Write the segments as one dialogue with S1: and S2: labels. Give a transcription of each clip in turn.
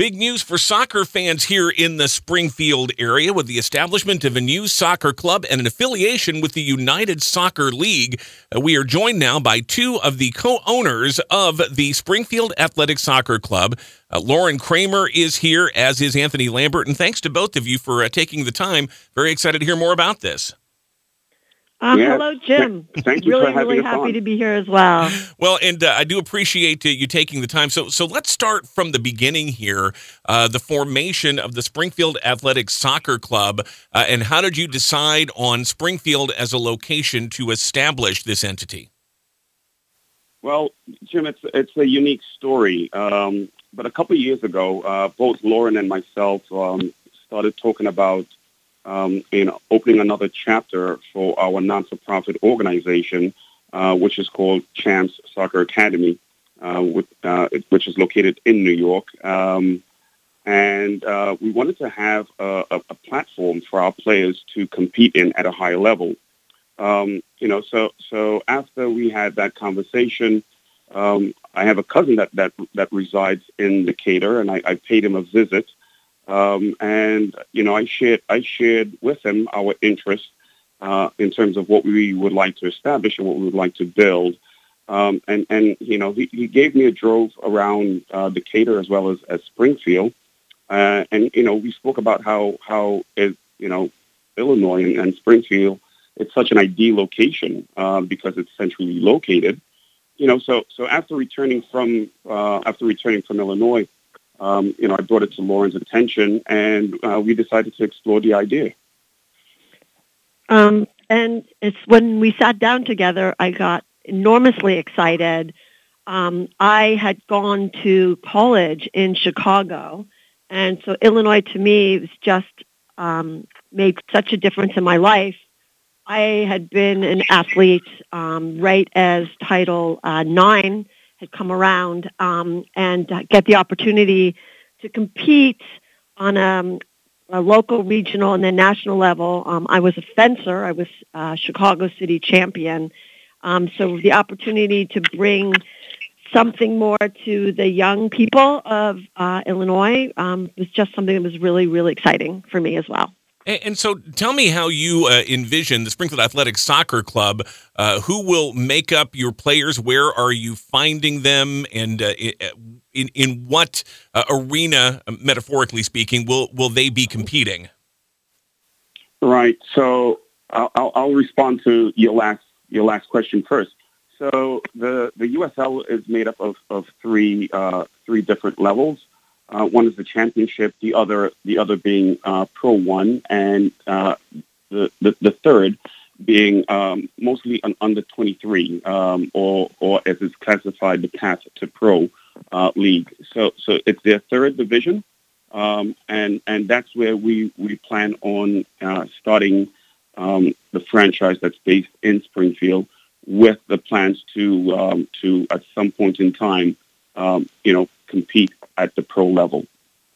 S1: Big news for soccer fans here in the Springfield area with the establishment of a new soccer club and an affiliation with the United Soccer League. Uh, we are joined now by two of the co owners of the Springfield Athletic Soccer Club. Uh, Lauren Kramer is here, as is Anthony Lambert. And thanks to both of you for uh, taking the time. Very excited to hear more about this.
S2: Um, yes. Hello, Jim.
S3: Thank you
S2: really,
S3: for having
S2: really happy on. to be here as well.
S1: Well, and uh, I do appreciate uh, you taking the time. So, so let's start from the beginning here. Uh, the formation of the Springfield Athletic Soccer Club, uh, and how did you decide on Springfield as a location to establish this entity?
S3: Well, Jim, it's it's a unique story. Um, but a couple of years ago, uh, both Lauren and myself um, started talking about um, in opening another chapter for our non-for-profit organization, uh, which is called Champs Soccer Academy, uh, with, uh, which is located in New York. Um, and uh, we wanted to have a, a, platform for our players to compete in at a higher level. Um, you know, so so after we had that conversation, um, I have a cousin that that that resides in Decatur, and I, I paid him a visit um, and you know, I shared I shared with him our interest uh, in terms of what we would like to establish and what we would like to build. Um, and and you know, he, he gave me a drove around uh, Decatur as well as, as Springfield. Uh, and you know, we spoke about how how it, you know Illinois and, and Springfield it's such an ideal location uh, because it's centrally located. You know, so so after returning from uh, after returning from Illinois, um, you know, I brought it to Lauren's attention, and uh, we decided to explore the idea.
S2: Um, and it's when we sat down together, I got enormously excited. Um, I had gone to college in Chicago, and so Illinois to me was just um, made such a difference in my life. I had been an athlete um, right as Title uh, IX had come around um, and uh, get the opportunity to compete on a, um, a, local, regional, and then national level. Um, I was a fencer. I was uh, Chicago City champion. Um, so the opportunity to bring something more to the young people of uh, Illinois um, was just something that was really, really exciting for me as well.
S1: And, so tell me how you uh, envision the Springfield Athletic Soccer Club. Uh, who will make up your players? Where are you finding them? And uh, in, in what uh, arena, metaphorically speaking, will, will they be competing?
S3: Right. So I'll, I'll respond to your last, your last question first. So the, the USL is made up of, of three, uh, three different levels. Uh, one is the championship, the other the other being uh, Pro One, and uh, the, the, the third being um, mostly an under 23 um, or or as it's classified, the path to pro uh, league. So so it's their third division, um, and and that's where we we plan on uh, starting um, the franchise that's based in Springfield with the plans to um, to at some point in time, um, you know, compete at the pro level.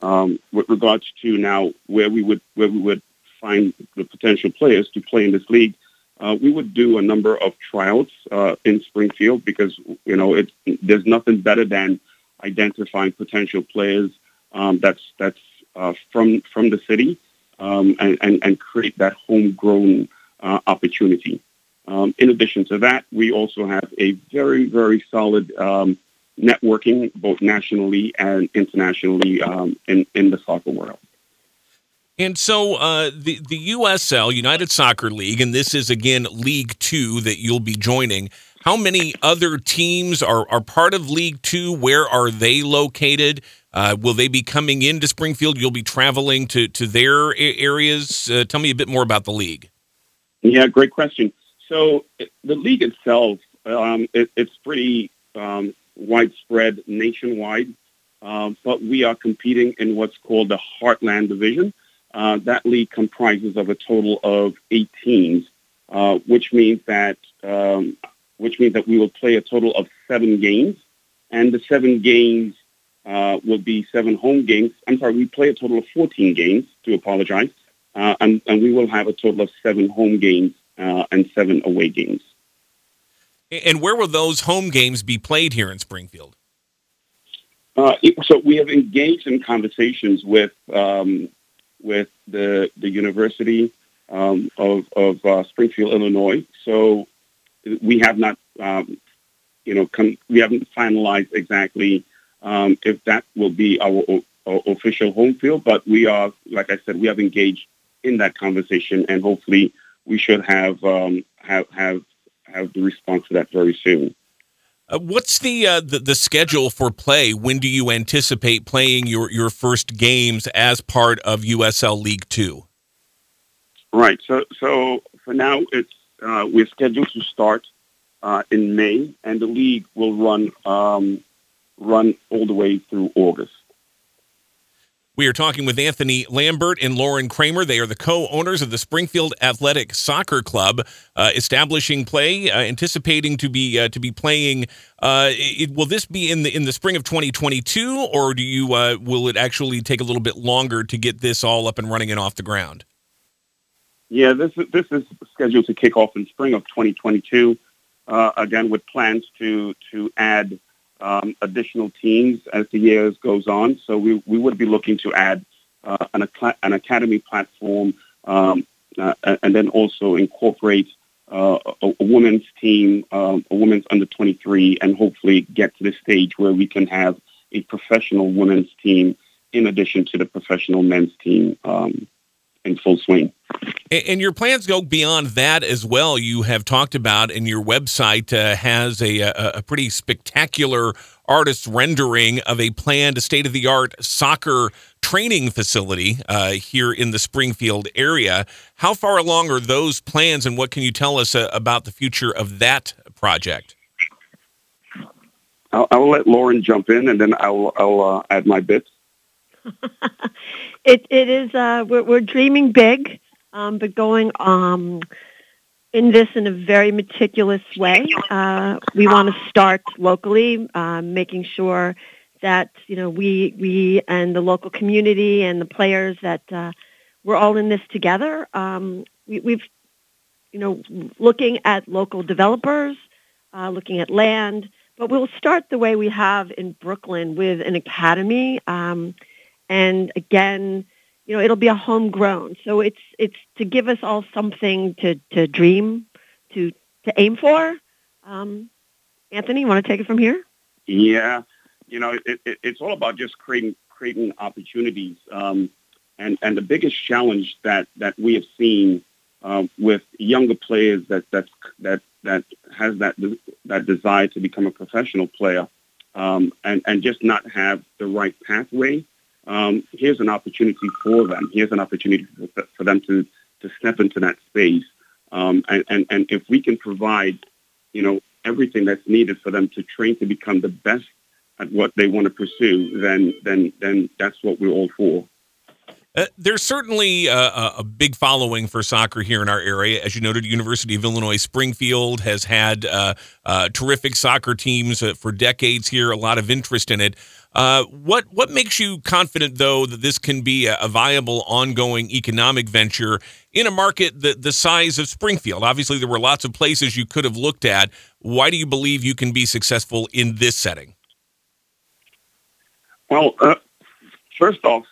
S3: Um, with regards to now where we would where we would find the potential players to play in this league, uh, we would do a number of tryouts uh, in Springfield because you know it, there's nothing better than identifying potential players um, that's that's uh, from from the city um, and, and, and create that homegrown uh, opportunity. Um, in addition to that, we also have a very very solid um, networking both nationally and internationally um, in, in the soccer world.
S1: And so uh, the the USL United Soccer League, and this is again League Two that you'll be joining. How many other teams are are part of League Two? Where are they located? Uh, will they be coming into Springfield? You'll be traveling to to their areas. Uh, tell me a bit more about the league.
S3: Yeah, great question. So the league itself, um, it, it's pretty um, widespread nationwide, uh, but we are competing in what's called the Heartland Division. Uh, that league comprises of a total of eight teams, uh, which means that um, which means that we will play a total of seven games, and the seven games uh, will be seven home games. I'm sorry, we play a total of 14 games. To apologize, uh, and, and we will have a total of seven home games uh, and seven away games.
S1: And where will those home games be played here in Springfield?
S3: Uh, so we have engaged in conversations with um, with the the University um, of of uh, Springfield, Illinois. So we have not, um, you know, we haven't finalized exactly um, if that will be our, our, official home field. But we are, like I said, we have engaged in that conversation, and hopefully we should have um, have have have the response to that very soon.
S1: Uh, what's the, uh, the, the schedule for play? When do you anticipate playing your your first games as part of USL League Two?
S3: Right. So so for now, it's uh, we're scheduled to start uh, in May, and the league will run um, run all the way through August.
S1: We are talking with Anthony Lambert and Lauren Kramer. They are the co-owners of the Springfield Athletic Soccer Club, uh, establishing play, uh, anticipating to be uh, to be playing. Uh, it, will this be in the in the spring of 2022, or do you uh, will it actually take a little bit longer to get this all up and running and off the ground?
S3: Yeah, this is this is scheduled to kick off in spring of 2022. Uh, again, with plans to to add um, additional teams as the years goes on. So we, we would be looking to add uh, an, an academy platform um, uh, and then also incorporate uh, a, a, women's team, um, a women's under 23, and hopefully get to the stage where we can have a professional women's team in addition to the professional men's team um, in full swing.
S1: And your plans go beyond that as well. You have talked about, and your website uh, has a, a, a, pretty spectacular artist rendering of a planned state of the art soccer training facility uh, here in the Springfield area. How far along are those plans, and what can you tell us uh, about the future of that project?
S3: I'll, I'll, let Lauren jump in, and then I'll, I'll uh, add my bits.
S2: it it is uh, we're, we're dreaming big, um, but going um, in this in a very meticulous way. Uh, we want to start locally, uh, making sure that you know we we and the local community and the players that uh, we're all in this together. Um, we, we've you know looking at local developers, uh, looking at land, but we'll start the way we have in Brooklyn with an academy. Um, and again, you know, it'll be a homegrown. So it's it's to give us all something to, to dream, to to aim for. Um, Anthony, you want to take it from here?
S3: Yeah, you know, it, it, it's all about just creating creating opportunities. Um, and and the biggest challenge that that we have seen um, with younger players that that that that has that that desire to become a professional player, um, and and just not have the right pathway um, here's an opportunity for them. Here's an opportunity for, them to, to step into that space. Um, and, and, and if we can provide, you know, everything that's needed for them to train to become the best at what they want to pursue, then, then, then that's what we're all for.
S1: Uh, there's certainly a, a, big following for soccer here in our area. As you noted, University of Illinois Springfield has had uh, uh, terrific soccer teams uh, for decades here, a lot of interest in it. Uh, what what makes you confident, though, that this can be a, a, viable, ongoing economic venture in a market the, the size of Springfield? Obviously, there were lots of places you could have looked at. Why do you believe you can be successful in this setting?
S3: Well, uh, first off,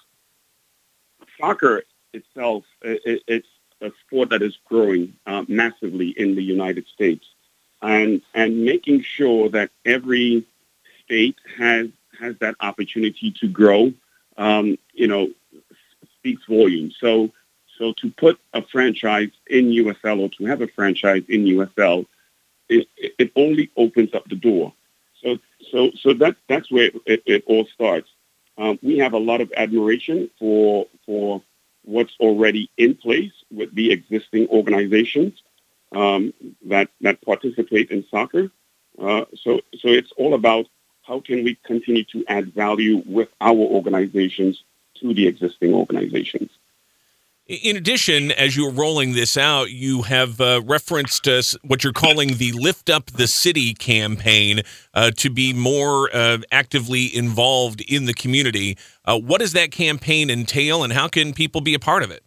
S3: soccer itself, it, it's a sport that is growing uh, massively in the United States, and and making sure that every state has has that opportunity to grow, um, you know, speaks volumes. So so to put a franchise in USL or to have a franchise in USL, it, it only opens up the door. So so so that that's where it, it all starts. Um, we have a lot of admiration for for what's already in place with the existing organizations um, that that participate in soccer. Uh, so so it's all about how can we continue to add value with our organizations to the existing organizations.
S1: In addition, as you are rolling this out, you have uh, referenced uh, what you're calling the Lift Up the City campaign uh, to be more uh, actively involved in the community. Uh, what does that campaign entail, and how can people be a part of it?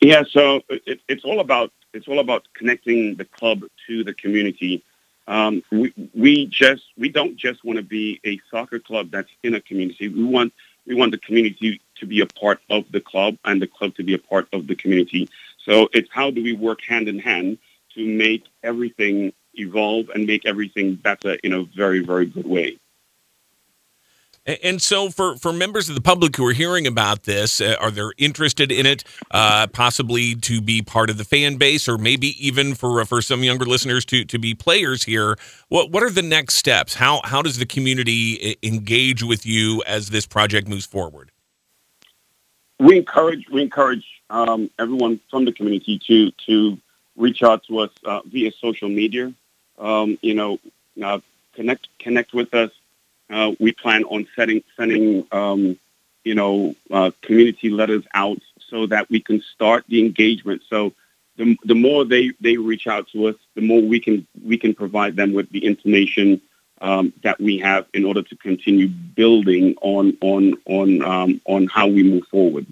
S3: Yeah, so it, it's all about it's all about connecting the club to the community. Um, we we just we don't just want to be a soccer club that's in a community. We want we want the community to be a part of the club and the club to be a part of the community. So it's how do we work hand in hand to make everything evolve and make everything better in a very very good way.
S1: And so, for, for members of the public who are hearing about this, uh, are they interested in it, uh, possibly to be part of the fan base, or maybe even for uh, for some younger listeners to to be players here? What what are the next steps? How how does the community engage with you as this project moves forward?
S3: We encourage we encourage um, everyone from the community to to reach out to us uh, via social media. Um, you know, uh, connect connect with us uh, we plan on setting, sending, um, you know, uh, community letters out so that we can start the engagement. So the, the more they, they reach out to us, the more we can we can provide them with the information um, that we have in order to continue building on on on um, on how we move forward.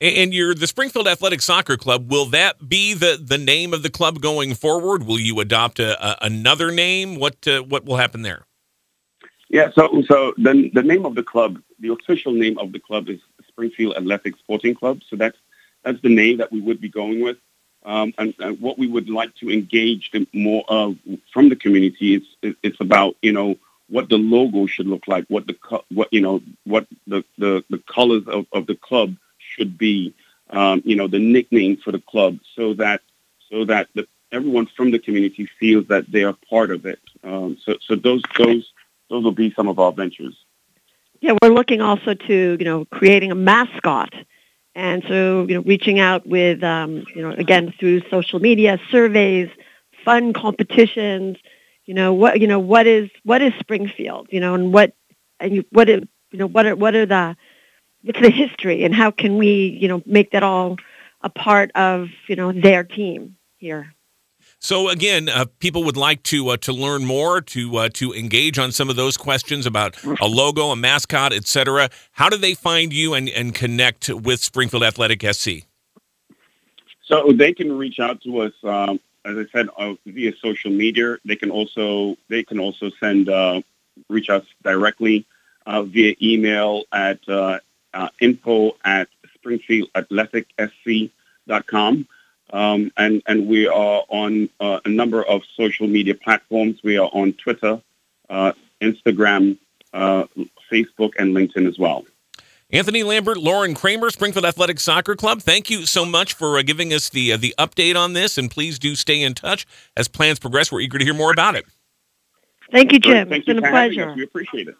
S1: And you're the Springfield Athletic Soccer Club. Will that be the, the name of the club going forward? Will you adopt a, a another name? What uh, what will happen there?
S3: Yeah, so so the the name of the club, the official name of the club is Springfield Athletic Sporting Club. So that's that's the name that we would be going with. Um, and, and, what we would like to engage the more from the community is it's about you know what the logo should look like, what the what you know what the the, the colors of, of the club should be, um, you know the nickname for the club, so that so that the, everyone from the community feels that they are part of it. Um, so so those those those will be some of our ventures.
S2: Yeah, we're looking also to you know creating a mascot, and so you know reaching out with um, you know again through social media, surveys, fun competitions. You know what you know what is what is Springfield? You know and what and you, what is you know what are what are the what's the history and how can we you know make that all a part of you know their team here.
S1: So again, uh, people would like to uh, to learn more, to uh, to engage on some of those questions about a logo, a mascot, etc. How do they find you and, and connect with Springfield Athletic SC?
S3: So they can reach out to us, um, as I said, uh, via social media. They can also they can also send uh, reach us directly uh, via email at info at springfieldathletic.sc.com. Um, and, and we are on uh, a number of social media platforms. We are on Twitter, uh, Instagram, uh, Facebook, and LinkedIn as well.
S1: Anthony Lambert, Lauren Kramer, Springfield Athletic Soccer Club. Thank you so much for uh, giving us the uh, the update on this, and please do stay in touch as plans progress. We're eager to hear more about it.
S2: Thank you, Jim. Thank it's
S3: you
S2: been a pleasure.
S3: We appreciate it.